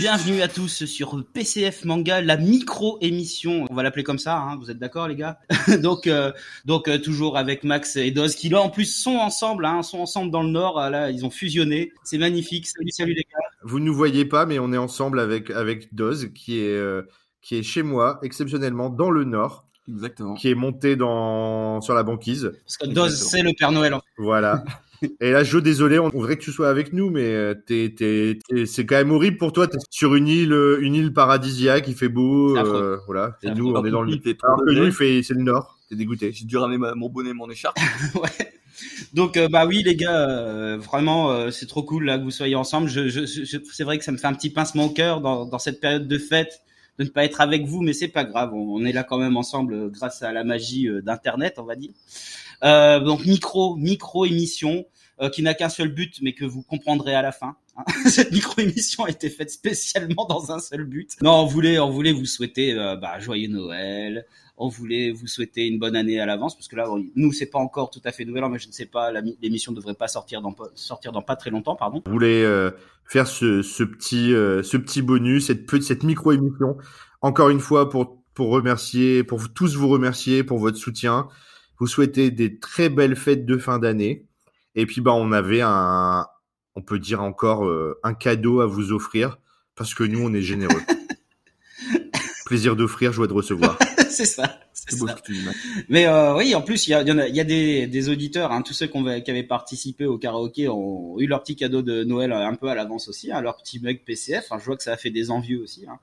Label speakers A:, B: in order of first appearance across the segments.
A: Bienvenue à tous sur PCF Manga, la micro-émission. On va l'appeler comme ça, hein, vous êtes d'accord les gars? Donc, euh, donc euh, toujours avec Max et Doz qui là en plus sont ensemble, hein, sont ensemble dans le Nord. Ah, là, ils ont fusionné. C'est magnifique. Salut, salut les gars.
B: Vous ne nous voyez pas, mais on est ensemble avec avec Doz qui est euh, qui est chez moi exceptionnellement dans le Nord.
C: Exactement.
B: Qui est monté dans sur la banquise.
A: Parce que Doz c'est le Père Noël. En fait.
B: Voilà. Et là, Jo, désolé, on voudrait que tu sois avec nous, mais euh, t'es, t'es, t'es- c'est quand même horrible pour toi. T'es sur une île, euh, une île paradisiaque, il fait beau,
A: C'est
B: euh, voilà. Et
A: C'est
B: nous, on est dans le. Alors que il fait, c'est le Nord. T'es dégoûté.
C: J'ai dû ramener ma- mon bonnet, mon écharpe.
A: ouais. Donc euh, bah oui les gars, euh, vraiment euh, c'est trop cool là que vous soyez ensemble. Je, je, je- c'est vrai que ça me fait un petit pincement au cœur dans, dans cette période de fête de ne pas être avec vous, mais c'est pas grave. On, est là quand même ensemble euh, grâce à la magie euh, d'internet, on va dire. Euh, donc micro micro émission qui n'a qu'un seul but, mais que vous comprendrez à la fin. hein. Cette micro émission a été faite spécialement dans un seul but. Non, on voulait on voulait vous souhaiter euh, bah, joyeux Noël, on voulait vous souhaiter une bonne année à l'avance parce que là, nous, c'est pas encore tout à fait nouvel an, mais je ne sais pas, l'émission devrait pas sortir dans, sortir dans pas très longtemps, pardon.
B: On voulait euh, faire ce, ce petit, euh, ce petit bonus, cette, cette micro émission. Encore une fois, pour, pour remercier, pour tous vous remercier pour votre soutien. Vous souhaiter des très belles fêtes de fin d'année. Et puis, bah, on avait un, on peut dire encore euh, un cadeau à vous offrir parce que nous, on est généreux. Plaisir d'offrir, joie de recevoir.
A: c'est ça. C'est
C: C'est beau
A: ça. Mais euh, oui, en plus, il y, a, y a, y a des, des auditeurs, hein, tous ceux qui avaient participé au karaoké ont eu leur petit cadeau de Noël un peu à l'avance aussi, hein, leur petit mug PCF. Hein, je vois que ça a fait des envieux aussi. Hein.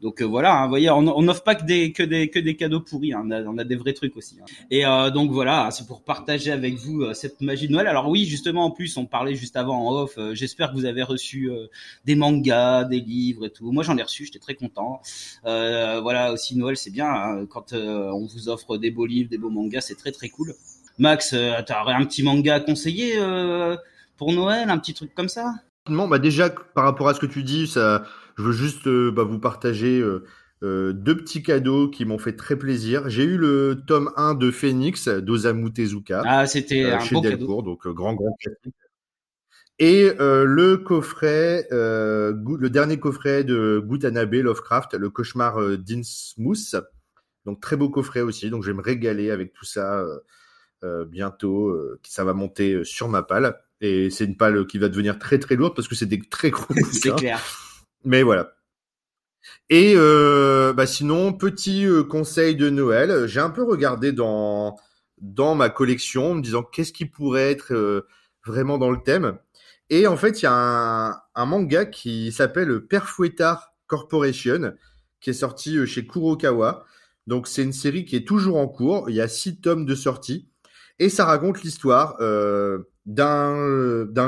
A: Donc euh, voilà, hein, vous voyez, on on n'offre pas que des, que des que des cadeaux pourris. Hein, on, a, on a des vrais trucs aussi. hein. Et euh, donc voilà, c'est pour partager avec vous euh, cette magie de Noël. Alors oui, justement, en plus, on parlait juste avant en off. euh, J'espère que vous avez reçu euh, des mangas, des livres et tout. Moi, j'en ai reçu, j'étais très content. Euh, voilà, aussi Noël, c'est bien hein, quand euh, on vous offre des beaux livres, des beaux mangas, c'est très très cool. Max, euh, t'aurais un petit manga à conseiller euh, pour Noël, un petit truc comme ça?
B: Rapidement, bah déjà par rapport à ce que tu dis, ça, je veux juste euh, bah, vous partager euh, euh, deux petits cadeaux qui m'ont fait très plaisir. J'ai eu le tome 1 de Phoenix d'Osamu Tezuka
A: Ah, c'était
B: euh,
A: un
B: chez
A: cadeau.
B: Delcourt, donc euh, grand grand classique. Et euh, le coffret, euh, le dernier coffret de Gutanabe Lovecraft, le cauchemar euh, d'Innsmouth. Donc très beau coffret aussi. Donc je vais me régaler avec tout ça euh, euh, bientôt. euh, ça va monter sur ma palle. Et c'est une palle qui va devenir très très lourde parce que c'est des très gros
A: c'est clair.
B: Mais voilà. Et euh, bah sinon, petit conseil de Noël, j'ai un peu regardé dans dans ma collection, en me disant qu'est-ce qui pourrait être vraiment dans le thème. Et en fait, il y a un, un manga qui s'appelle Père Fouettard Corporation, qui est sorti chez Kurokawa. Donc c'est une série qui est toujours en cours. Il y a six tomes de sortie et ça raconte l'histoire euh,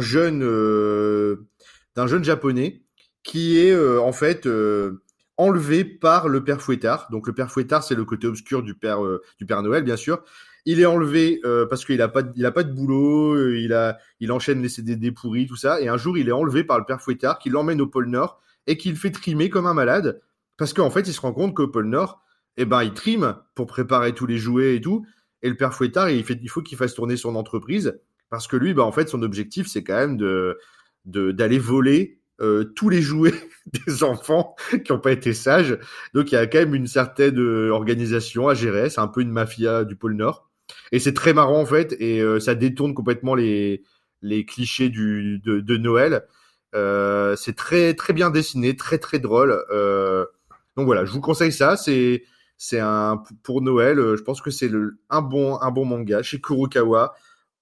B: jeune euh, d'un jeune japonais qui est euh, en fait euh, enlevé par le père Fouettard. Donc le père Fouettard, c'est le côté obscur du père euh, Noël, bien sûr. Il est enlevé euh, parce qu'il a pas de, boulot, euh, il il enchaîne les CDD pourris tout ça et un jour il est enlevé par le père Fouettard qui l'emmène au pôle Nord et qui le fait trimer comme un malade parce qu'en fait il se rend compte qu'au pôle Nord eh ben il trime pour préparer tous les jouets et tout et le père Fouettard il fait il faut qu'il fasse tourner son entreprise parce que lui bah en fait son objectif c'est quand même de de d'aller voler euh, tous les jouets des enfants qui n'ont pas été sages. Donc il y a quand même une certaine euh, organisation à gérer. C'est un peu une mafia du pôle Nord. Et c'est très marrant en fait. Et euh, ça détourne complètement les, les clichés du, de, de Noël. Euh, c'est très très bien dessiné, très très drôle. Euh, donc voilà, je vous conseille ça. C'est c'est un pour Noël. euh, Je pense que c'est un bon un bon manga chez Kurokawa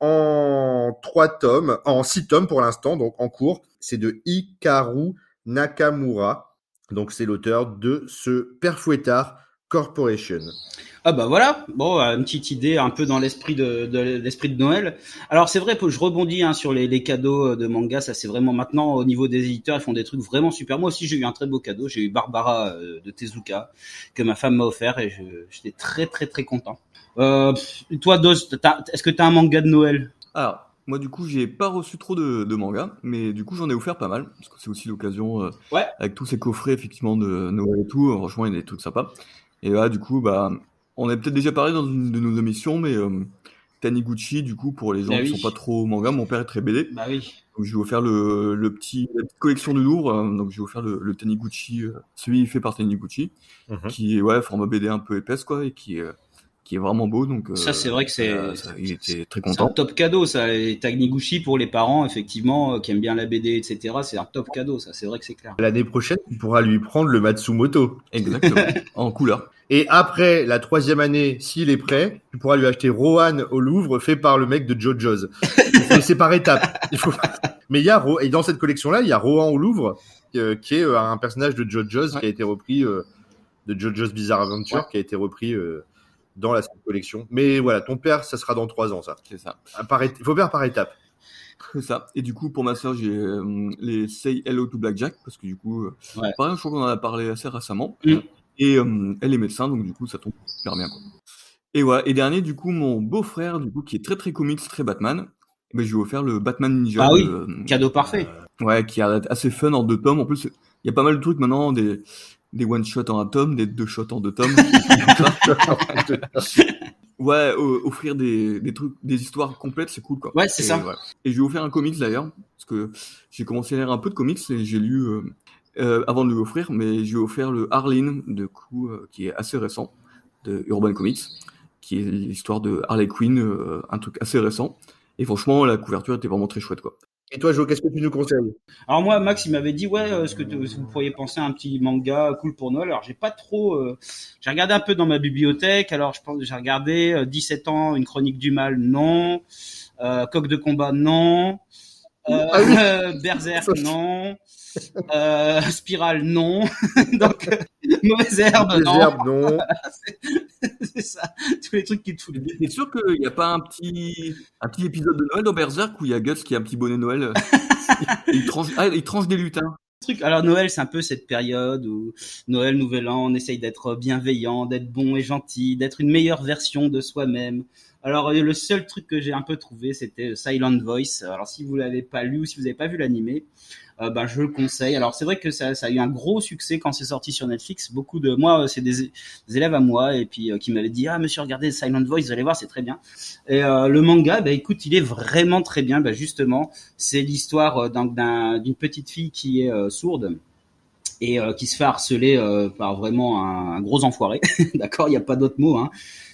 B: en trois tomes, en six tomes pour l'instant, donc en cours. C'est de Hikaru Nakamura. Donc c'est l'auteur de ce Père Fouettard Corporation.
A: Ah bah voilà, bon, euh, une petite idée un peu dans l'esprit de, de l'esprit de Noël. Alors c'est vrai que je rebondis hein, sur les, les cadeaux de manga, ça c'est vraiment maintenant au niveau des éditeurs, ils font des trucs vraiment super. Moi aussi j'ai eu un très beau cadeau, j'ai eu Barbara euh, de Tezuka que ma femme m'a offert et j'étais très très très content. Euh, toi Dos, t'as- est-ce que tu as un manga de Noël?
C: Alors, moi du coup, j'ai pas reçu trop de, de mangas, mais du coup, j'en ai offert pas mal, parce que c'est aussi l'occasion, euh,
A: Ouais.
C: avec tous ces coffrets, effectivement, de Noël et tout, euh, franchement, il y a des trucs sympas. Et là, du coup, bah, on a peut-être déjà parlé dans une de nos émissions, mais euh, Taniguchi, du coup, pour les gens
A: Bah
C: qui
A: oui.
C: sont pas trop manga, mon père est très BD.
A: Bah oui.
C: Donc, je vais vous faire le, le petit, la petite collection de Louvre. euh, Donc, je vais vous faire le, le Taniguchi, euh, celui fait par Taniguchi,
B: Mhm.
C: qui est, ouais, format BD un peu épaisse, quoi, et qui est, euh, qui est vraiment beau. Donc,
A: Ça,
C: euh,
A: c'est vrai que c'est-
C: il était très
A: C'est un
C: content.
A: top cadeau, ça. Et Taniguchi pour les parents, effectivement, euh, qui aiment bien la BD, etc. C'est un top cadeau, ça. C'est vrai que c'est clair.
B: L'année prochaine, tu pourras lui prendre le Matsumoto.
C: Exactement. en couleur.
B: Et après la troisième année, s'il est prêt, tu pourras lui acheter Rohan au Louvre, fait par le mec de JoJo's. Mais c'est par étapes. Il faut... Mais il y a Ro... et dans cette collection-là, il y a Rohan au Louvre, euh, qui est euh, un personnage de JoJo's
C: Ouais.
B: qui a été repris euh, de JoJo's Bizarre Adventure,
C: Ouais.
B: qui a été repris euh, dans la collection. Mais voilà, ton père, ça sera dans trois ans, ça.
C: C'est ça.
B: Il faut faire par étapes.
C: C'est ça. Et du coup, pour ma sœur, j'ai euh, les Say Hello to Blackjack, parce que du coup,
A: Ouais.
C: pareil, je crois qu'on en a parlé assez récemment.
A: Mm.
C: Et euh, elle est médecin, donc du coup, ça tombe super bien. Quoi. Et voilà. Et dernier, du coup, mon beau-frère, du coup, qui est très très comics, très Batman, eh ben, je vais vous faire le Batman Ninja.
A: Ah oui.
C: euh,
A: Cadeau parfait.
C: Ouais, qui a assez fun en deux tomes. En plus, il y a pas mal de trucs maintenant, des, des one-shots en un tome, des deux-shots en deux tomes. ouais, offrir des, des trucs, des histoires complètes, c'est cool, quoi.
A: Ouais, c'est ça.
C: Et je vais vous faire un comics d'ailleurs, parce que j'ai commencé à lire un peu de comics et j'ai lu euh, euh, avant de lui offrir, mais je vais vous faire le Harleen, de coup, euh, qui est assez récent, de Urban Comics, qui est l'histoire de Harley Quinn, euh, un truc assez récent. Et franchement, la couverture était vraiment très chouette, quoi.
B: Et toi, Jo, qu'est-ce que tu nous conseilles?
A: Alors moi, Max, il m'avait dit ouais, euh, ce que vous pourriez penser à un petit manga cool pour Noël. Alors j'ai pas trop, euh, j'ai regardé un peu dans ma bibliothèque. Alors je pense, j'ai regardé euh, 17 ans, une chronique du mal, non. Euh, Coq de combat, non. Euh,
B: Ah oui.
A: Berserk, non. Euh, Spirale, non. Donc euh, mauvaise herbe,
B: Les
A: non.
B: herbes, non.
A: C'est ça, tous les trucs qui te foutent.
C: T'es sûr qu'il n'y a pas un petit, un petit épisode de Noël dans Berserk où il y a Guts qui a un petit bonnet Noël? Il, tranche, ah, il tranche des lutins.
A: truc. Alors Noël, c'est un peu cette période où Noël, Nouvel An, on essaye d'être bienveillant, d'être bon et gentil, d'être une meilleure version de soi-même. Alors euh, le seul truc que j'ai un peu trouvé, c'était Silent Voice. Alors si vous l'avez pas lu ou si vous n'avez pas vu l'animé, euh, ben, je le conseille. Alors c'est vrai que ça, a eu un gros succès quand c'est sorti sur Netflix. Beaucoup de moi, euh, c'est des, élèves à moi et puis qui m'avaient dit ah monsieur regardez Silent Voice, vous allez voir c'est très bien. Et le manga, bah écoute, il est vraiment très bien. Bah, justement, c'est l'histoire d'un- d'un- d'une petite fille qui est sourde et euh, qui se fait harceler euh, par vraiment un, gros enfoiré. D'accord, il n'y a pas d'autre mot. Hein.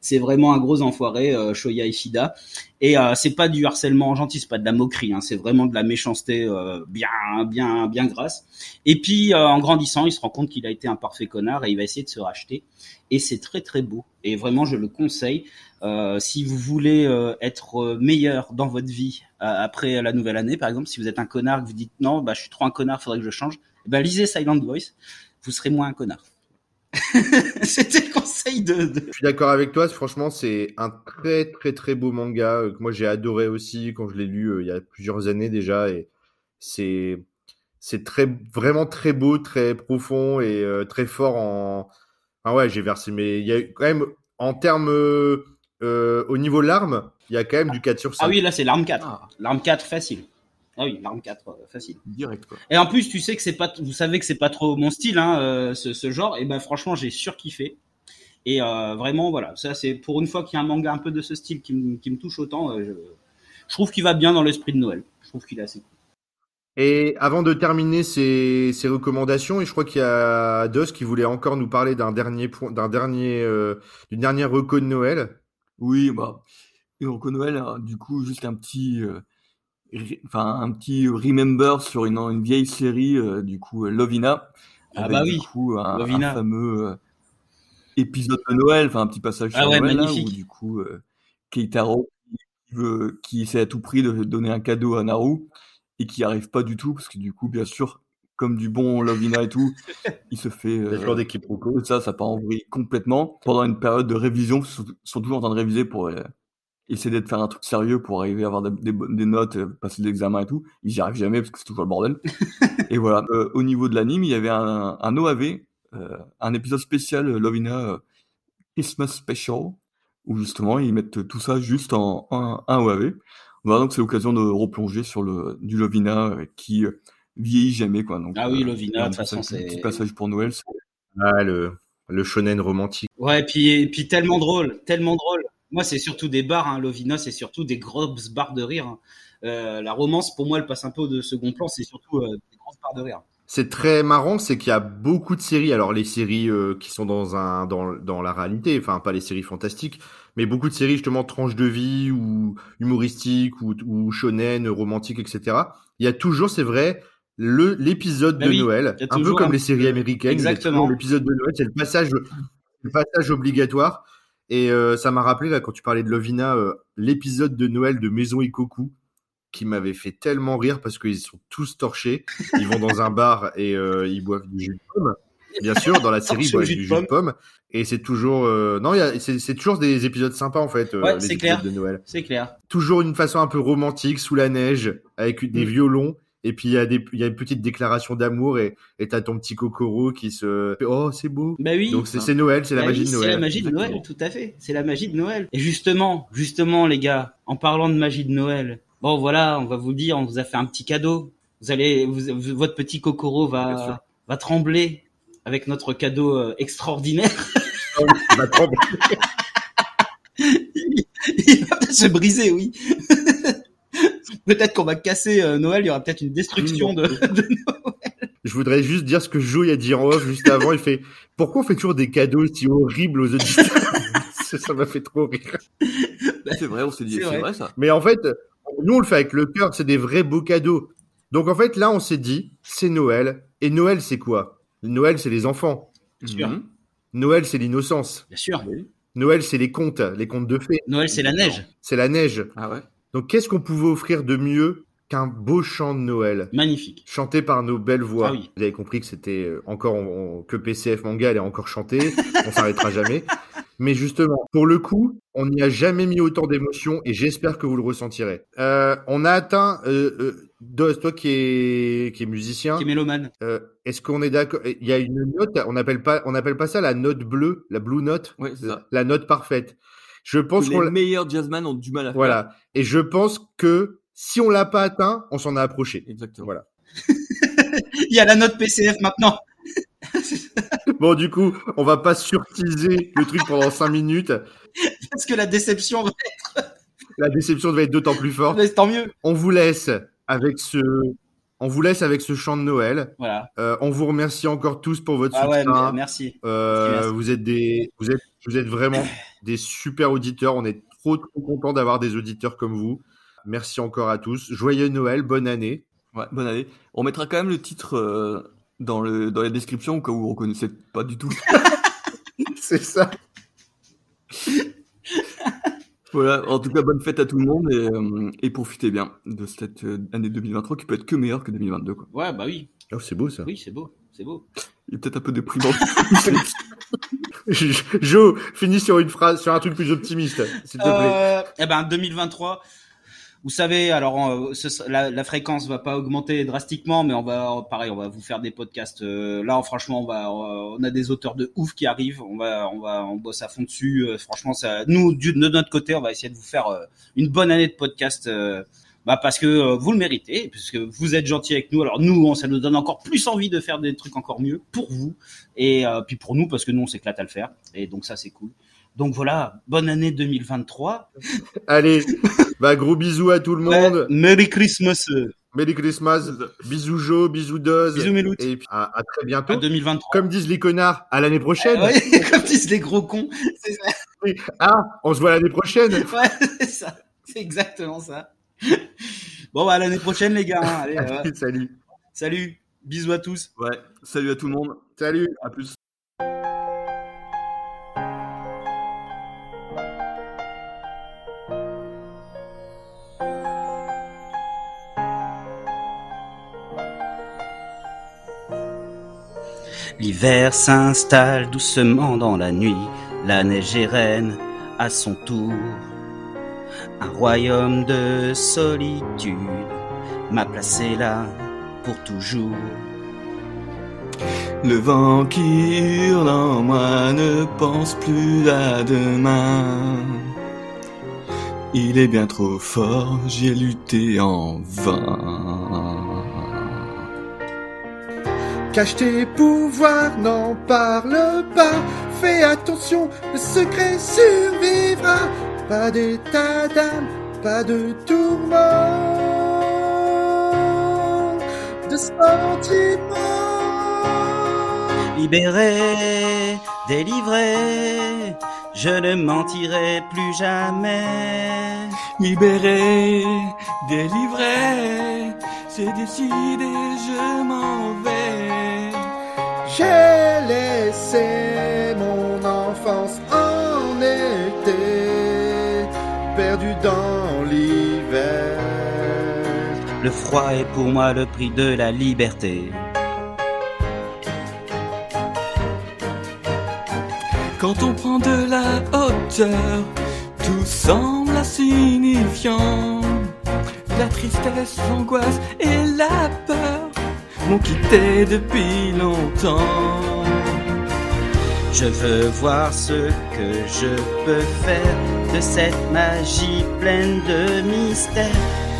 A: C'est vraiment un gros enfoiré, euh, Shoya Ishida. Et c'est pas du harcèlement gentil, c'est pas de la moquerie. Hein. C'est vraiment de la méchanceté bien, bien, bien grasse. Et puis en grandissant, il se rend compte qu'il a été un parfait connard et il va essayer de se racheter. Et c'est très très beau. Et vraiment, je le conseille. Euh, si vous voulez euh, être meilleur dans votre vie euh, après la nouvelle année, par exemple, si vous êtes un connard, que vous dites non, bah je suis trop un connard, faudrait que je change. Ben lisez Silent Voice, vous serez moins un connard. C'était le conseil de. de...
B: Je suis d'accord avec toi. Franchement, c'est un très très très beau manga euh, que moi j'ai adoré aussi quand je l'ai lu euh, il y a plusieurs années déjà. Et c'est c'est très vraiment très beau, très profond et euh, très fort en. Ah ouais, j'ai versé. Mais il y a quand même en termes euh, euh, au niveau larmes, il y a quand même du 4 sur 5.
A: Ah oui, là c'est l'arme 4.
C: Ah,
A: L'arme 4 facile. Ah oui, l'arme 4 euh, facile.
C: direct, quoi.
A: Et en plus, tu sais que c'est pas, vous savez que c'est pas trop mon style, hein, euh, ce, ce genre. Et ben franchement, j'ai surkiffé. Et euh, vraiment, voilà, ça c'est pour une fois qu'il y a un manga un peu de ce style qui, me- qui me touche autant. euh, je, je trouve qu'il va bien dans l'esprit de Noël. Je trouve qu'il est assez cool.
B: Et avant de terminer ces, ces recommandations, et je crois qu'il y a Dos qui voulait encore nous parler d'un dernier point, d'un dernier, euh, d'une dernière reco de Noël.
C: Oui, bah, et donc au Noël, euh, du coup, juste un petit, euh, enfin, un petit remember sur une, une vieille série, euh, du coup, euh, Lovina.
A: Ah
C: avec,
A: bah
C: du coup, un,
A: Lovina.
C: un fameux euh, épisode de Noël, enfin, un petit passage
A: Ah
C: sur
A: ouais,
C: Noël, là, où, du coup, euh, Keitaro, qui veut, qui essaie à tout prix de donner un cadeau à Naru, et qui arrive pas du tout, parce que du coup, bien sûr, comme du bon Lovina et tout, il se fait,
B: Il y a
C: euh, que ça, ça part en vrille complètement. Pendant une période de révision, ils sont sont toujours en train de réviser pour euh, essayer de faire un truc sérieux pour arriver à avoir des, des bonnes- des notes, euh, passer l'examen et tout. Ils n'y arrivent jamais parce que c'est toujours le bordel. et voilà. Euh, au niveau de l'anime, il y avait un, un OAV, euh, un épisode spécial euh, Lovina euh, Christmas Special, où justement ils mettent tout ça juste en un, un OAV. Voilà, donc c'est l'occasion de replonger sur le du Lovina euh, qui vieillit jamais quoi. Donc,
A: Ah oui, Lovina, de toute façon, c'est-
C: petit passage pour Noël. c'est-
B: Ah, le, le shonen romantique.
A: Ouais, et puis, et puis tellement drôle, tellement drôle. Moi, c'est surtout des barres, hein, Lovina, c'est surtout des grosses barres de rire. hein. Euh, la romance, pour moi, elle passe un peu de second plan. C'est surtout euh, des grandes parts de rire.
B: C'est très marrant, c'est qu'il y a beaucoup de séries. Alors les séries euh, qui sont dans un dans, dans la réalité, enfin pas les séries fantastiques, mais beaucoup de séries justement tranches de vie ou humoristiques ou, ou shonen, romantiques, etc. Il y a toujours, c'est vrai, le l'épisode
A: Bah
B: de
A: oui,
B: Noël, un peu comme
A: un
B: les séries américaines.
A: Exactement.
B: L'épisode de Noël, c'est le passage le passage obligatoire. Et euh, ça m'a rappelé là quand tu parlais de Lovina, euh, l'épisode de Noël de Maison Ikoku qui m'avait fait tellement rire parce qu'ils sont tous torchés. Ils vont dans un bar et euh, ils boivent du jus de pomme. Bien sûr, dans la série, ils boivent du jus de pomme. Et c'est toujours, non, c'est toujours des épisodes sympas en fait,
A: Ouais,
B: les
A: c'est
B: épisodes
A: clair.
B: de Noël.
A: C'est clair.
B: Toujours une façon un peu romantique, sous la neige, avec des
A: Mm.
B: violons. Et puis il y a des, il y a une petite déclaration d'amour et et t'as ton petit Kokoro qui se, oh c'est beau.
A: Bah oui.
B: Donc c'est c'est Noël, c'est la
A: Bah
B: magie
A: oui,
B: de
A: C'est
B: Noël.
A: la magie de Noël, tout à fait. C'est la magie de Noël. Et justement, justement, les gars, en parlant de magie de Noël, bon voilà, on va vous dire, on vous a fait un petit cadeau. Vous allez, vous, votre petit Kokoro va, va trembler avec notre cadeau euh, extraordinaire.
B: Bien.
A: Il va se briser, oui. Peut-être qu'on va casser euh, Noël, il y aura peut-être une destruction de, de-
B: Je voudrais juste dire ce que Joey a dit en off juste avant. Il fait Pourquoi on fait toujours des cadeaux si horribles aux auditeurs Ça m'a fait trop rire.
C: C'est vrai, on s'est dit,
A: C'est vrai.
C: vrai. ça.
B: Mais en fait, nous on le fait avec le cœur, c'est des vrais beaux cadeaux. Donc en fait, là on s'est dit C'est Noël. Et Noël, c'est quoi? Noël, c'est les enfants.
A: sûr.
C: Mhm.
B: Noël, c'est l'innocence.
A: Bien sûr.
B: Noël, c'est les contes, les contes de fées.
A: Noël, c'est la neige.
B: C'est la neige.
C: Ah ouais.
B: Donc qu'est-ce qu'on pouvait offrir de mieux qu'un beau chant de Noël?
A: Magnifique.
B: chanté par nos belles voix.
A: Ah oui.
B: Vous avez compris que c'était euh, encore on- on- que PCF manga allait encore chanter, on s'arrêtera jamais. Mais justement, pour le coup, on n'y a jamais mis autant d'émotion et j'espère que vous le ressentirez. Euh, on a atteint, euh, euh, Dos, toi qui est qui est musicien,
A: Qui est mélomane.
B: euh, est-ce qu'on est d'accord? Il y a une note, on appelle pas, on appelle pas ça la note bleue, la blue note,
C: Ouais, c'est ça.
B: la note parfaite. Je pense
C: Que
B: qu'on
C: les meilleurs jazzman ont du mal à faire.
B: voilà, et je pense que si on l'a pas atteint, on s'en a approché.
C: Exactement.
B: Voilà.
A: Il y a la note PCF maintenant.
B: Bon, du coup, on va pas surtiser le truc pendant 5 minutes.
A: Parce que la déception,
B: La déception devait être d'autant plus forte.
A: mais tant mieux.
B: On vous laisse avec ce, on vous laisse avec ce chant de Noël.
A: Voilà.
B: Euh, on vous remercie encore tous pour votre
A: Ah ouais,
B: soutien.
A: merci.
B: Euh,
A: Merci.
B: vous êtes des, vous êtes, vous êtes vraiment des super auditeurs. On est trop, trop content d'avoir des auditeurs comme vous. Merci encore à tous. Joyeux Noël, bonne année.
C: Ouais, bonne année. On mettra quand même le titre euh, dans, le, dans la description au cas où vous reconnaissez pas du tout.
B: C'est ça.
C: Voilà, en tout cas, bonne fête à tout le monde et, euh, et profitez bien de cette euh, année 2023 qui peut être que meilleure que 2022. Quoi.
A: Ouais, bah oui.
B: Oh, c'est beau ça.
A: Oui, c'est beau. C'est beau.
C: Il est peut-être un peu déprimant.
B: Jo, finis sur une phrase, sur un truc plus optimiste, s'il te plaît.
A: Euh, eh ben 2023. Vous savez, alors euh, ce la, la fréquence va pas augmenter drastiquement, mais on va pareil, on va vous faire des podcasts. euh, là, franchement, on va, on a des auteurs de ouf qui arrivent. On va, on va, on bosse à fond dessus. euh, franchement, ça, nous de notre côté, on va essayer de vous faire euh, une bonne année de podcast. euh, bah parce que euh, vous le méritez, puisque vous êtes gentils avec nous. Alors nous, on- ça nous donne encore plus envie de faire des trucs encore mieux pour vous et euh, puis pour nous parce que nous on s'éclate à le faire. Et donc ça c'est cool. Donc voilà, bonne année 2023.
B: Allez, bah gros bisous à tout le
A: Ouais,
B: monde.
A: Merry Christmas.
B: Merry Christmas. Bisous Jo, bisous Doz.
A: Bisous Melout.
B: Et puis à, à très
A: À
B: bientôt.
A: 2023.
B: Comme disent les connards, à l'année prochaine.
A: Ouais, comme disent les gros cons. Ça.
B: Ah, on se voit l'année prochaine.
A: Ouais, c'est ça. C'est exactement ça. Bon, bah, à l'année prochaine, les gars. hein. Allez, euh,
B: Salut.
A: salut. Bisous à tous.
C: ouais, salut à tout le monde.
B: Salut.
C: À plus.
A: L'hiver s'installe doucement dans la nuit. La neige est reine à son tour. Un royaume de solitude m'a placé là pour toujours.
C: Le vent qui hurle en moi ne pense plus à demain. Il est bien trop fort, j'ai lutté en vain.
B: Cache tes pouvoirs, n'en parle pas. Fais attention, le secret survivra. Pas d'état d'âme, pas de tourment. de sentiments.
A: Libéré, délivré, je ne mentirai plus jamais.
C: Libéré, délivré, c'est décidé, je m'en vais.
B: J'ai laissé mon enfance en été, perdu dans l'hiver.
A: Le froid est pour moi le prix de la liberté.
C: Quand on prend de la hauteur, tout semble insignifiant. La tristesse, l'angoisse et la peur m'ont quitté depuis longtemps.
A: Je veux voir ce que je peux faire de cette magie pleine de mystère.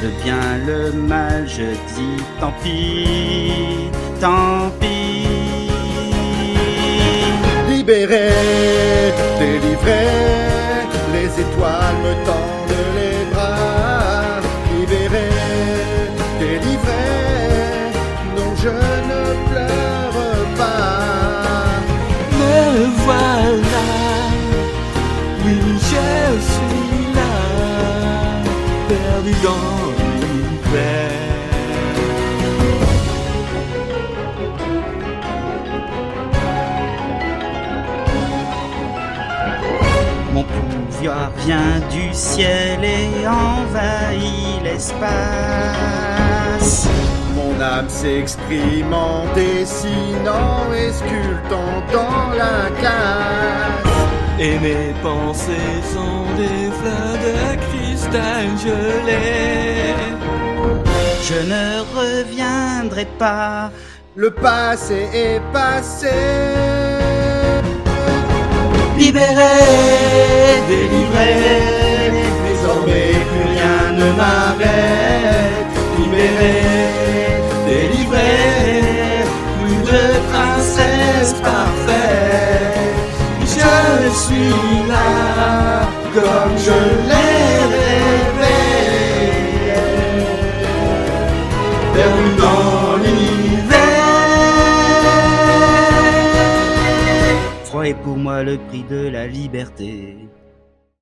A: Le bien, le mal, je dis tant pis, tant pis.
B: Libéré, délivré, les étoiles me tendent
A: Mon pouvoir vient du ciel et envahit l'espace.
B: Mon âme s'exprime en dessinant et sculptant dans la glace.
C: Et mes pensées sont des fleurs de cristal gelé.
A: Je ne reviendrai pas.
B: Le passé est passé.
A: Libéré, délivré, désormais plus rien ne m'arrête. Libéré, délivré, plus de princesse parfaite. Je suis là, comme je l'ai le prix de la liberté.